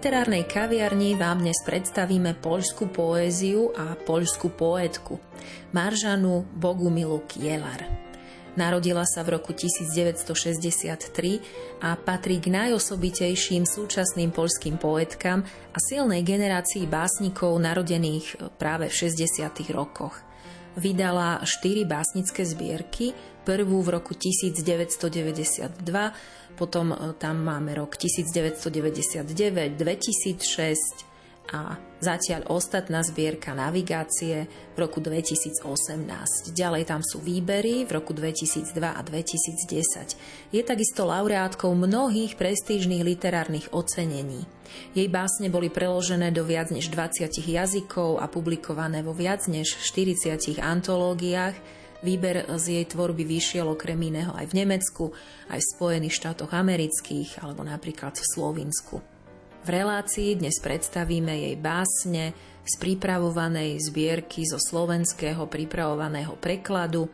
Literárnej kaviarni vám dnes predstavíme poľskú poéziu a poľskú poetku Maržanu Bogumilu Kielar. Narodila sa v roku 1963 a patrí k najosobitejším súčasným poľským poetkám a silnej generácii básnikov narodených práve v 60. rokoch. Vydala štyri básnické zbierky, prvú v roku 1992, potom e, tam máme rok 1999, 2006 a zatiaľ ostatná zbierka navigácie v roku 2018. Ďalej tam sú výbery v roku 2002 a 2010. Je takisto laureátkou mnohých prestížnych literárnych ocenení. Jej básne boli preložené do viac než 20 jazykov a publikované vo viac než 40 antológiách, Výber z jej tvorby vyšiel okrem iného aj v Nemecku, aj v Spojených štátoch amerických alebo napríklad v Slovinsku. V relácii dnes predstavíme jej básne z pripravovanej zbierky zo slovenského pripravovaného prekladu.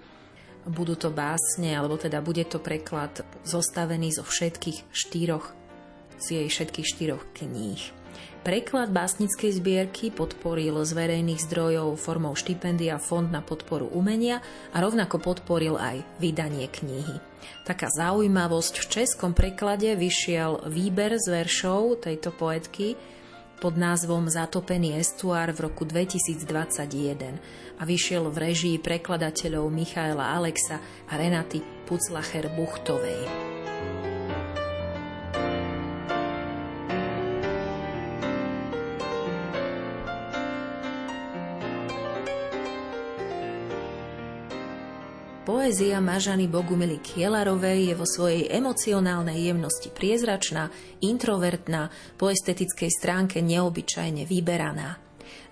Budú to básne, alebo teda bude to preklad zostavený zo všetkých štyroch, z jej všetkých štyroch kníh. Preklad básnickej zbierky podporil z verejných zdrojov formou štipendia Fond na podporu umenia a rovnako podporil aj vydanie knihy. Taká zaujímavosť, v českom preklade vyšiel výber z veršov tejto poetky pod názvom Zatopený estuár v roku 2021 a vyšiel v režii prekladateľov Michaela Alexa a Renaty Puclacher-Buchtovej. Poézia Mažany Bogumily Kielarovej je vo svojej emocionálnej jemnosti priezračná, introvertná, po estetickej stránke neobyčajne vyberaná.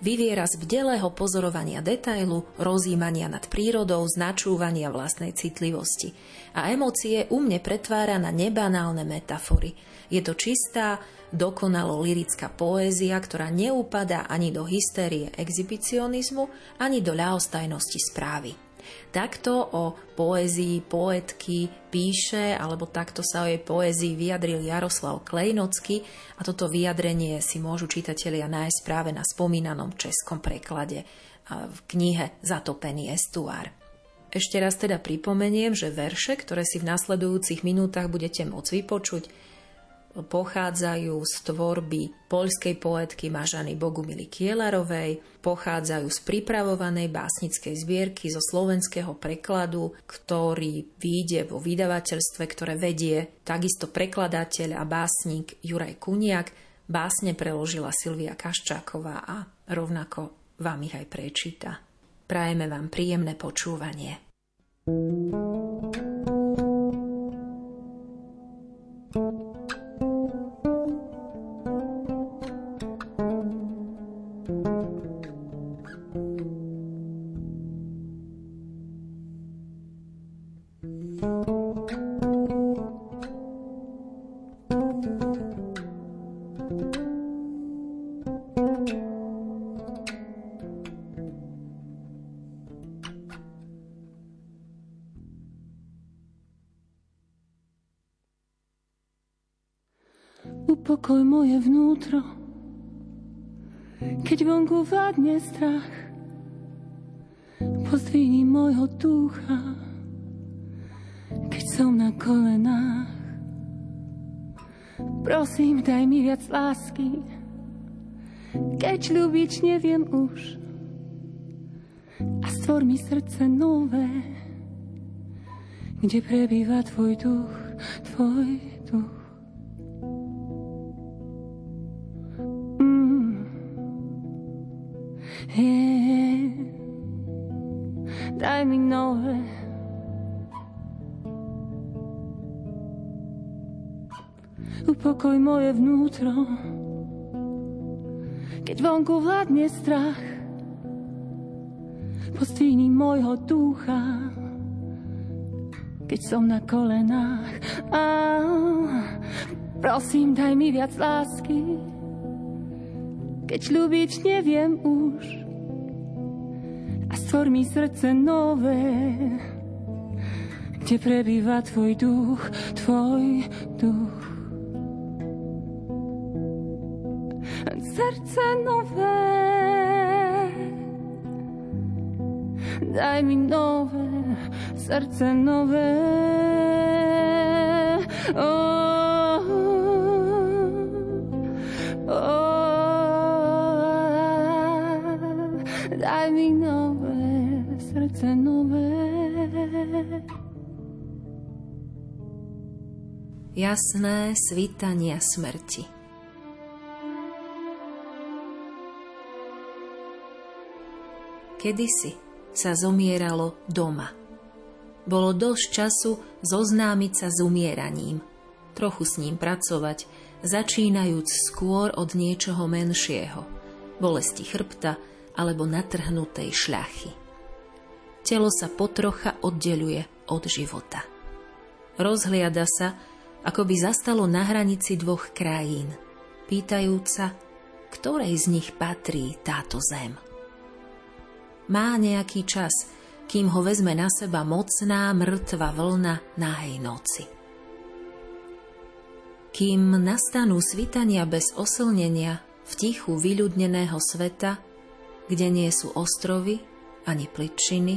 Vyviera z bdelého pozorovania detailu, rozímania nad prírodou, značúvania vlastnej citlivosti. A emócie u mne pretvára na nebanálne metafory. Je to čistá, dokonalo lirická poézia, ktorá neupadá ani do hystérie exhibicionizmu, ani do ľahostajnosti správy. Takto o poézii poetky píše, alebo takto sa o jej poézii vyjadril Jaroslav Klejnocky a toto vyjadrenie si môžu čitatelia nájsť práve na spomínanom českom preklade v knihe Zatopený estuár. Ešte raz teda pripomeniem, že verše, ktoré si v nasledujúcich minútach budete môcť vypočuť, pochádzajú z tvorby poľskej poetky Mažany Bogumily Kielarovej, pochádzajú z pripravovanej básnickej zbierky zo slovenského prekladu, ktorý vyjde vo vydavateľstve, ktoré vedie takisto prekladateľ a básnik Juraj Kuniak. Básne preložila Silvia Kaščáková a rovnako vám ich aj prečíta. Prajeme vám príjemné počúvanie. thank you vládne strach, pozdvihni môjho ducha, keď som na kolenách. Prosím, daj mi viac lásky, keď ľúbiť neviem už. A stvor mi srdce nové, kde prebýva tvoj duch, tvoj Upokoj moje vnútro, keď vonku vládne strach. Postíni môjho ducha, keď som na kolenách. A prosím, daj mi viac lásky, keď ľúbiť neviem už. A stvor mi srdce nové, kde prebýva tvoj duch, tvoj duch. Srdce nové, daj mi nové, srdce nové. Oh, oh, daj mi nové, srdce nové. Jasné svítania smrti. Kedysi sa zomieralo doma. Bolo dosť času zoznámiť sa s umieraním, trochu s ním pracovať, začínajúc skôr od niečoho menšieho, bolesti chrbta alebo natrhnutej šľachy. Telo sa potrocha oddeluje od života. Rozhliada sa, ako by zastalo na hranici dvoch krajín, pýtajúca, ktorej z nich patrí táto zem má nejaký čas, kým ho vezme na seba mocná mŕtva vlna nahej noci. Kým nastanú svitania bez oslnenia v tichu vyľudneného sveta, kde nie sú ostrovy ani pličiny,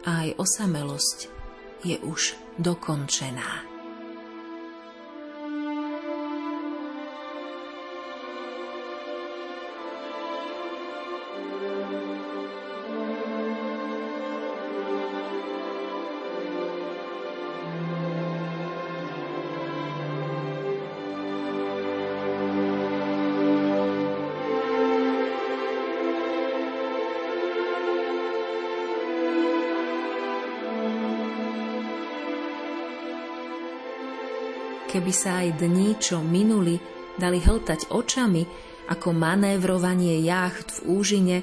a aj osamelosť je už dokončená. Keby sa aj dni, čo minuli, dali hltať očami, ako manévrovanie jacht v úžine,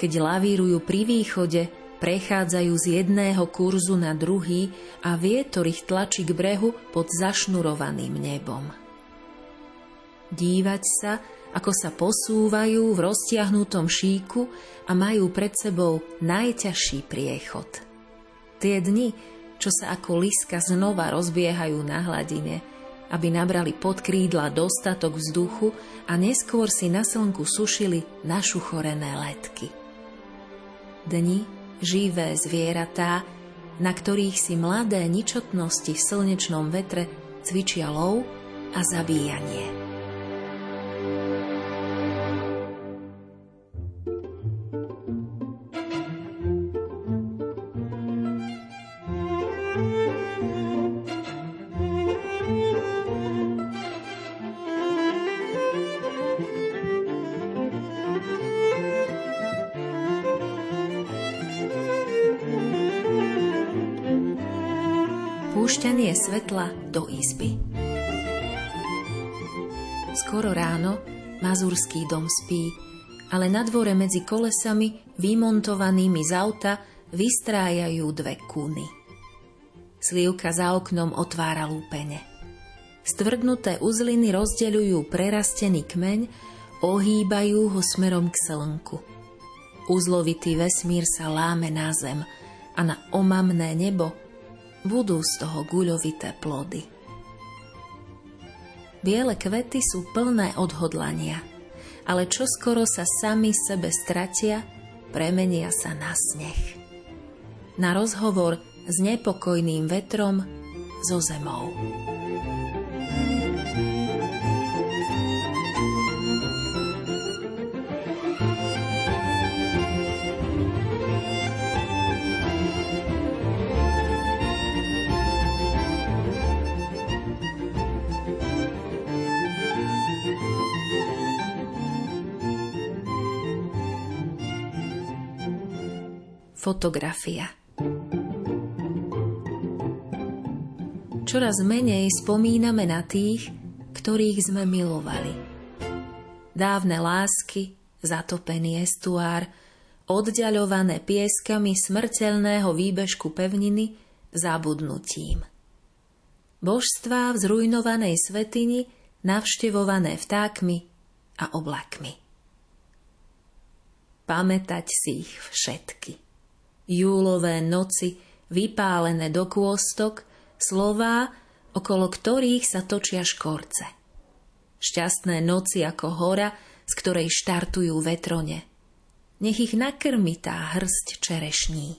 keď lavírujú pri východe, prechádzajú z jedného kurzu na druhý a vietor ich tlačí k brehu pod zašnurovaným nebom. Dívať sa, ako sa posúvajú v roztiahnutom šíku a majú pred sebou najťažší priechod. Tie dni, čo sa ako liska znova rozbiehajú na hladine – aby nabrali pod krídla dostatok vzduchu a neskôr si na slnku sušili našu chorené letky. Dni, živé zvieratá, na ktorých si mladé ničotnosti v slnečnom vetre cvičia lov a zabíjanie. Mazurský dom spí, ale na dvore medzi kolesami, vymontovanými z auta, vystrájajú dve kuny. Slívka za oknom otvára lúpene. Stvrdnuté uzliny rozdeľujú prerastený kmeň, ohýbajú ho smerom k slnku. Uzlovitý vesmír sa láme na zem a na omamné nebo budú z toho guľovité plody. Biele kvety sú plné odhodlania, ale čo skoro sa sami sebe stratia, premenia sa na sneh. Na rozhovor s nepokojným vetrom zo zemou. Fotografia. Čoraz menej spomíname na tých, ktorých sme milovali. Dávne lásky, zatopený estuár, oddialované pieskami smrteľného výbežku pevniny zabudnutím. Božstvá v zrujnovanej svetini, navštevované vtákmi a oblakmi. Pamätať si ich všetky. Júlové noci, vypálené do kôstok, slová, okolo ktorých sa točia škorce. Šťastné noci ako hora, z ktorej štartujú vetrone. Nech ich nakrmi tá hrst čerešní.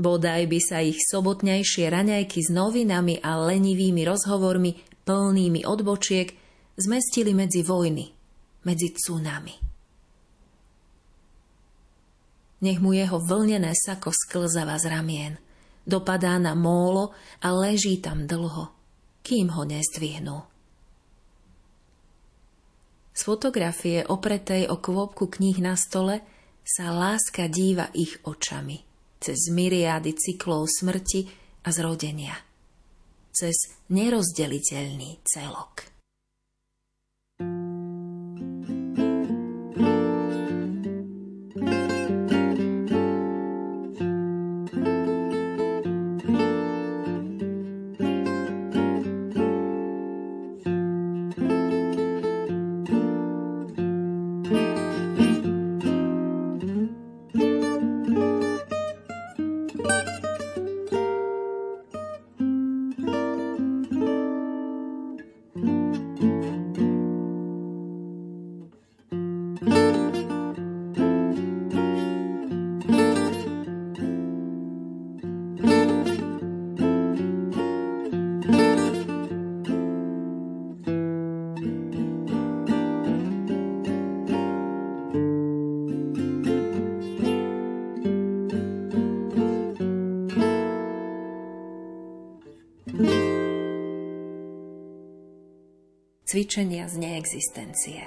Bodaj by sa ich sobotnejšie raňajky s novinami a lenivými rozhovormi plnými odbočiek zmestili medzi vojny, medzi tsunami. Nech mu jeho vlnené sako sklzava z ramien, dopadá na mólo a leží tam dlho, kým ho nezdvihnú. Z fotografie opretej o kvôbku kníh na stole sa láska díva ich očami – cez myriády cyklov smrti a zrodenia, cez nerozdeliteľný celok. Cvičenia z neexistencie.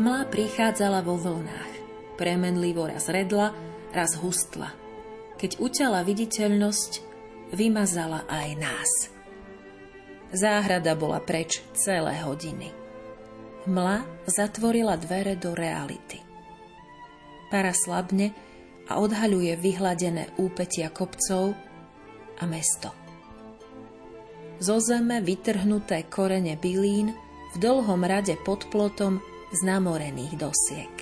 Hmla prichádzala vo vlnách. Premenlivo raz redla, raz hustla. Keď uťala viditeľnosť, vymazala aj nás. Záhrada bola preč celé hodiny. Hmla zatvorila dvere do reality. Para slabne a odhaľuje vyhladené úpetia kopcov, a mesto. Zo zeme vytrhnuté korene bylín v dlhom rade pod plotom z namorených dosiek.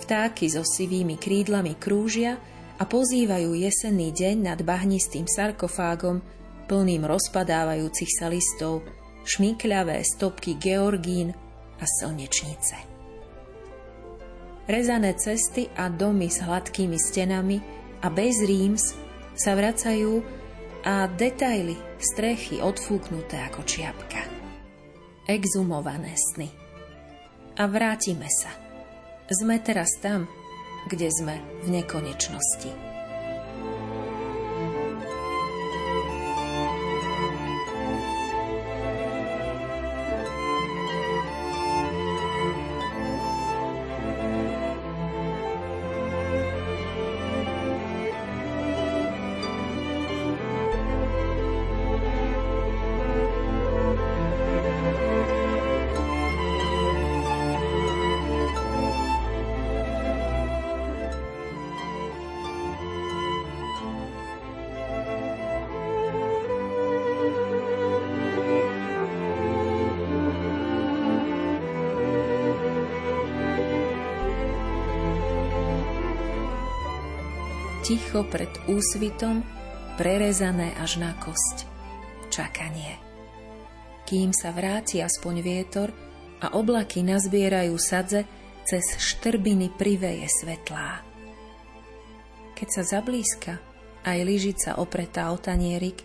Vtáky so sivými krídlami krúžia a pozývajú jesenný deň nad bahnistým sarkofágom plným rozpadávajúcich sa listov, šmikľavé stopky georgín a slnečnice. Rezané cesty a domy s hladkými stenami a bez ríms sa vracajú a detaily strechy odfúknuté ako čiapka. Exumované sny. A vrátime sa. Sme teraz tam, kde sme v nekonečnosti. Ticho pred úsvitom, prerezané až na kosť. Čakanie. Kým sa vráti aspoň vietor a oblaky nazbierajú sadze, cez štrbiny priveje svetlá. Keď sa zablízka, aj lyžica opretá o tanierik,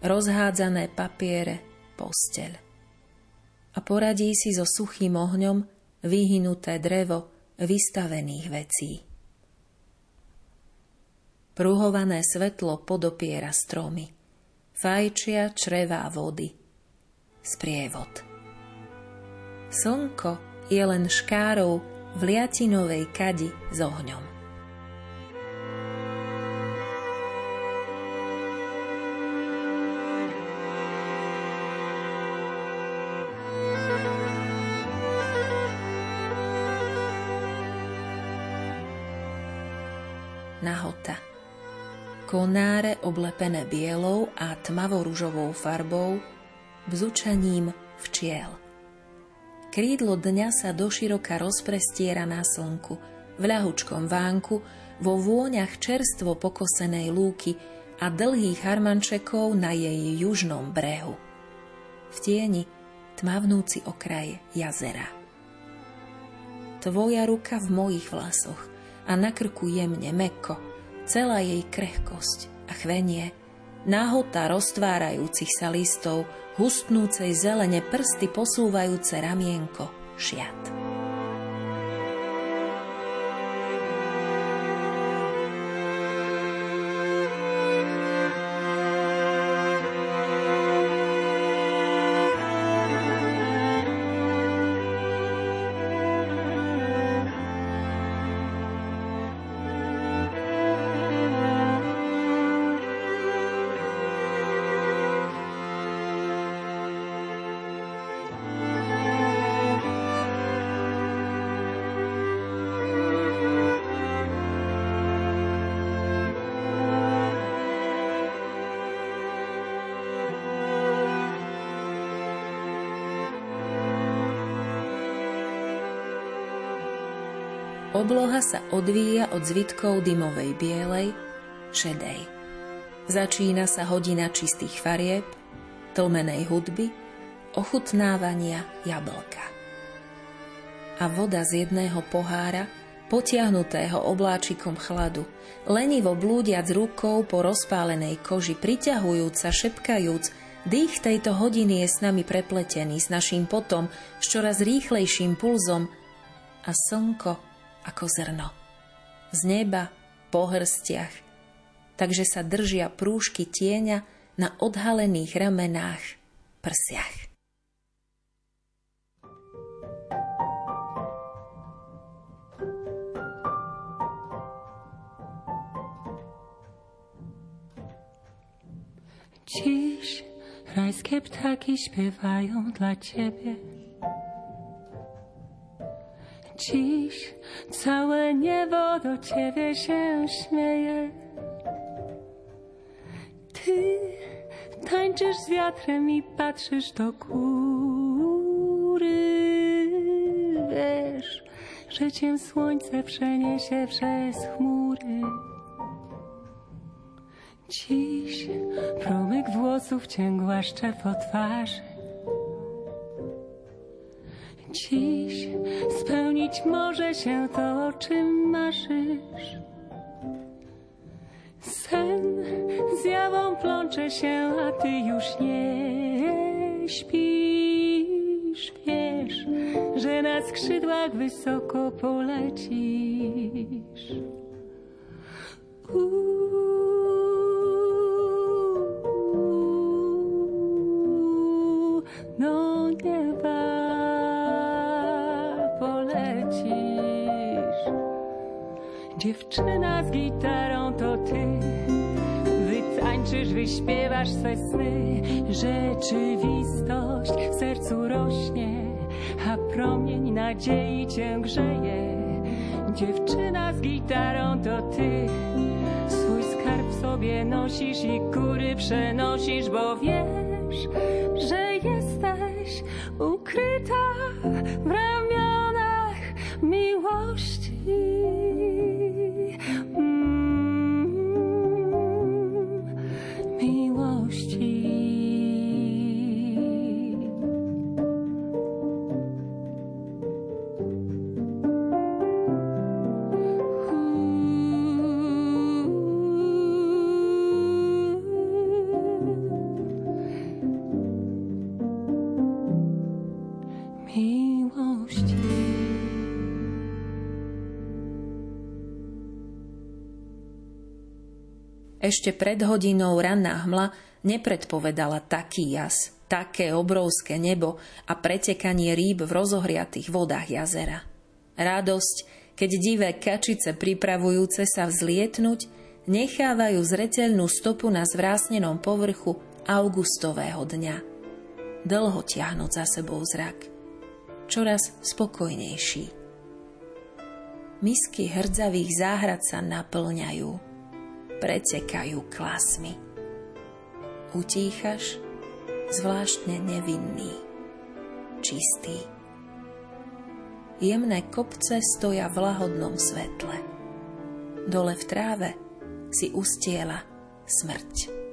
rozhádzané papiere, posteľ. A poradí si so suchým ohňom vyhynuté drevo vystavených vecí. Pruhované svetlo podopiera stromy. Fajčia črevá vody. Sprievod. Slnko je len škárou v liatinovej kadi s ohňom. nahota. Konáre oblepené bielou a tmavo-ružovou farbou, bzučaním včiel. Krídlo dňa sa doširoka rozprestiera na slnku, v ľahučkom vánku, vo vôňach čerstvo pokosenej lúky a dlhých harmančekov na jej južnom brehu. V tieni tmavnúci okraj jazera. Tvoja ruka v mojich vlasoch a na krku jemne meko, celá jej krehkosť a chvenie, nahota roztvárajúcich sa listov, hustnúcej zelene prsty posúvajúce ramienko, šiat. Obloha sa odvíja od zvitkov dymovej bielej, šedej. Začína sa hodina čistých farieb, tlmenej hudby, ochutnávania jablka. A voda z jedného pohára, potiahnutého obláčikom chladu, lenivo blúdiac rukou po rozpálenej koži, priťahujúca, šepkajúc, dých tejto hodiny je s nami prepletený, s naším potom, s čoraz rýchlejším pulzom a slnko ako zrno. Z neba po hrstiach, takže sa držia prúžky tieňa na odhalených ramenách, prsiach. Dziś rajskie ptaki śpiewają dla ciebie. Dziś całe niebo do ciebie się śmieje. Ty tańczysz z wiatrem i patrzysz do góry. Wiesz, że cię słońce przeniesie przez chmury. Dziś promyk włosów cię głaszcze po twarzy. Dziś spełnić może się to, o czym marzysz. Sen zjawą plącze się, a ty już nie śpisz. Wiesz, że na skrzydłach wysoko polecisz. Dziewczyna z gitarą to ty. Wytańczysz, wyśpiewasz swe sny. Rzeczywistość w sercu rośnie A promień nadziei cię grzeje. Dziewczyna z gitarą to ty. Swój skarb sobie nosisz i góry przenosisz Bo wiesz, Ešte pred hodinou ranná hmla nepredpovedala taký jas, také obrovské nebo a pretekanie rýb v rozohriatých vodách jazera. Radosť, keď divé kačice pripravujúce sa vzlietnúť, nechávajú zreteľnú stopu na zvrásnenom povrchu augustového dňa. Dlho tiahnuť za sebou zrak. Čoraz spokojnejší. Misky hrdzavých záhrad sa naplňajú, pretekajú klasmi. Utíchaš, zvláštne nevinný, čistý. Jemné kopce stoja v lahodnom svetle. Dole v tráve si ustiela smrť.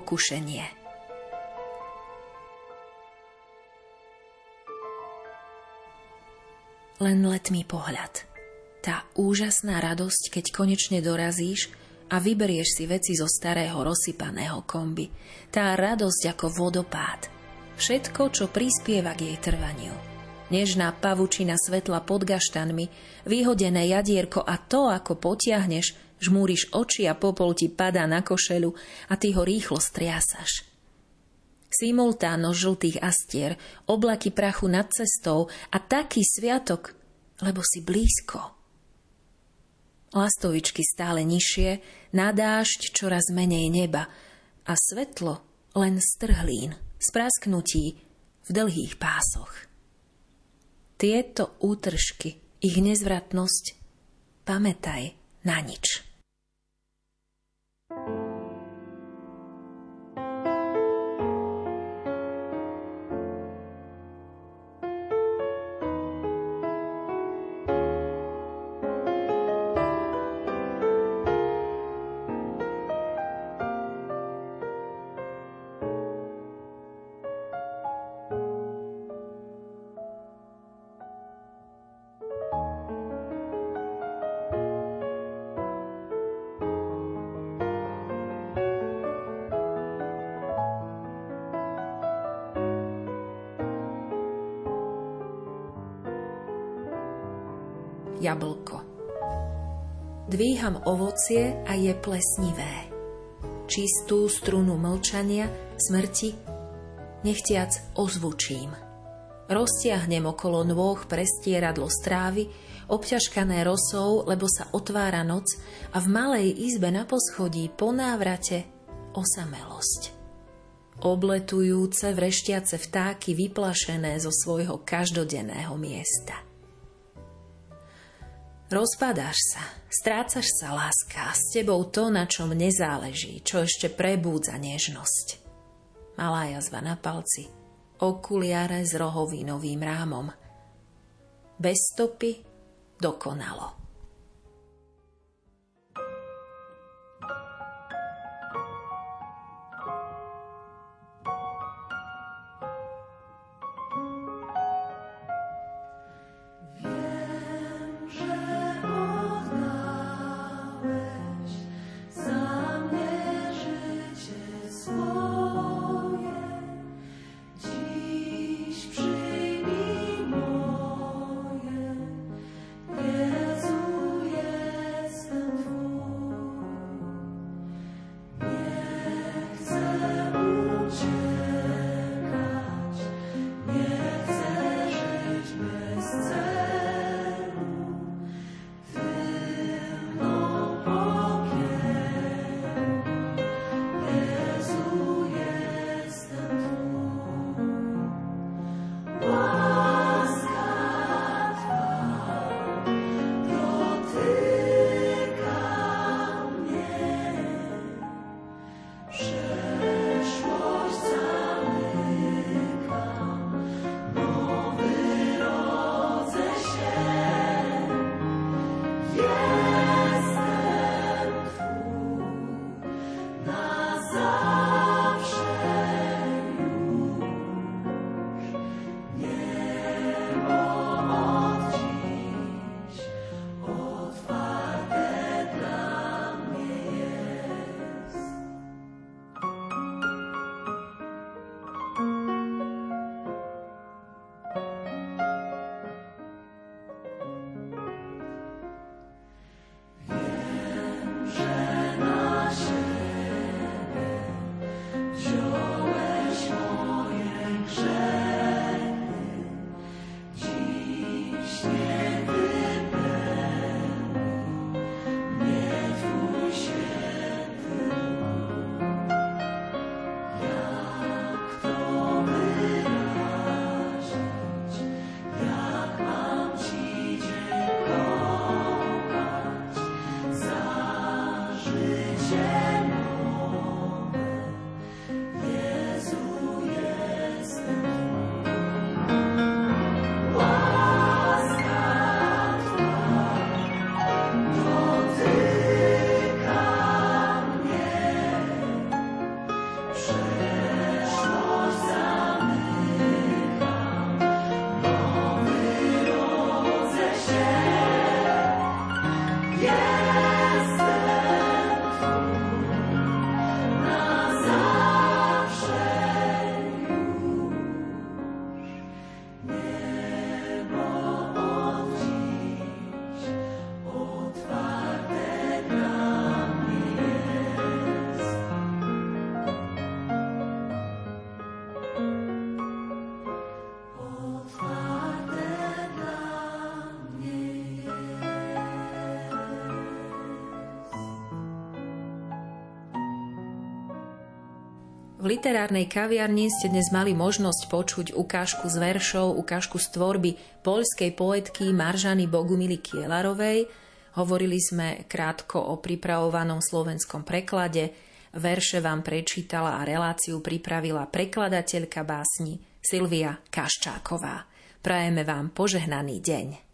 Pokušenie. Len letmý pohľad. Tá úžasná radosť, keď konečne dorazíš a vyberieš si veci zo starého rozsypaného komby. Tá radosť ako vodopád. Všetko, čo prispieva k jej trvaniu. Nežná pavučina svetla pod gaštanmi, vyhodené jadierko a to, ako potiahneš, žmúriš oči a popol ti padá na košelu a ty ho rýchlo striasaš. Simultáno žltých astier, oblaky prachu nad cestou a taký sviatok, lebo si blízko. Lastovičky stále nižšie, nadážď čoraz menej neba a svetlo len strhlín, sprasknutí v dlhých pásoch. Tieto útržky, ich nezvratnosť, pamätaj na nič. Thank you. Jablko. Dvíham ovocie a je plesnivé. Čistú strunu mlčania, smrti, nechtiac ozvučím. Roztiahnem okolo nôh prestieradlo strávy, obťažkané rosou, lebo sa otvára noc a v malej izbe na poschodí po návrate osamelosť. Obletujúce vreštiace vtáky vyplašené zo svojho každodenného miesta. Rozpadáš sa, strácaš sa, láska, s tebou to, na čom nezáleží, čo ešte prebúdza nežnosť. Malá jazva na palci, okuliare s rohovinovým rámom, bez stopy, dokonalo. share. Literárnej kaviarni ste dnes mali možnosť počuť ukážku z veršov, ukážku z tvorby poľskej poetky Maržany Bogumily Kielarovej. Hovorili sme krátko o pripravovanom slovenskom preklade. Verše vám prečítala a reláciu pripravila prekladateľka básni Silvia Kaščáková. Prajeme vám požehnaný deň.